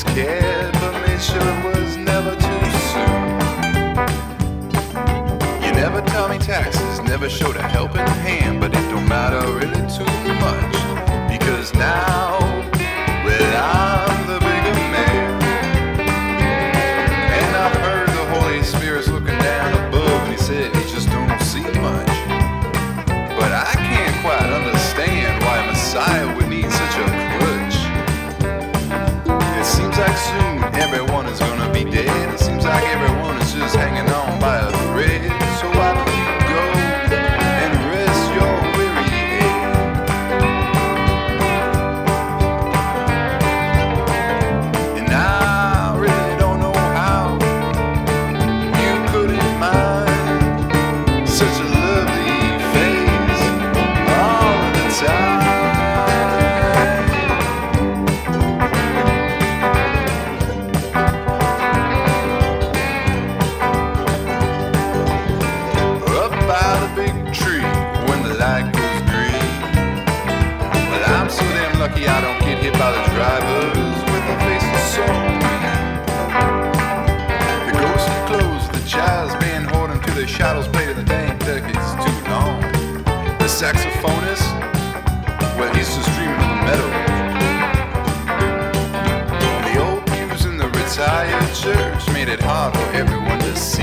scared, but made sure it was never too soon. You never tell me taxes, never showed a helping hand, but it don't matter really too much because now. by the drivers with a face of. The ghostly clothes, the hoarding to shadows in the too long. The saxophonist, well, he's just dreaming of the. The old pews in the retired church made it hard for everyone to see.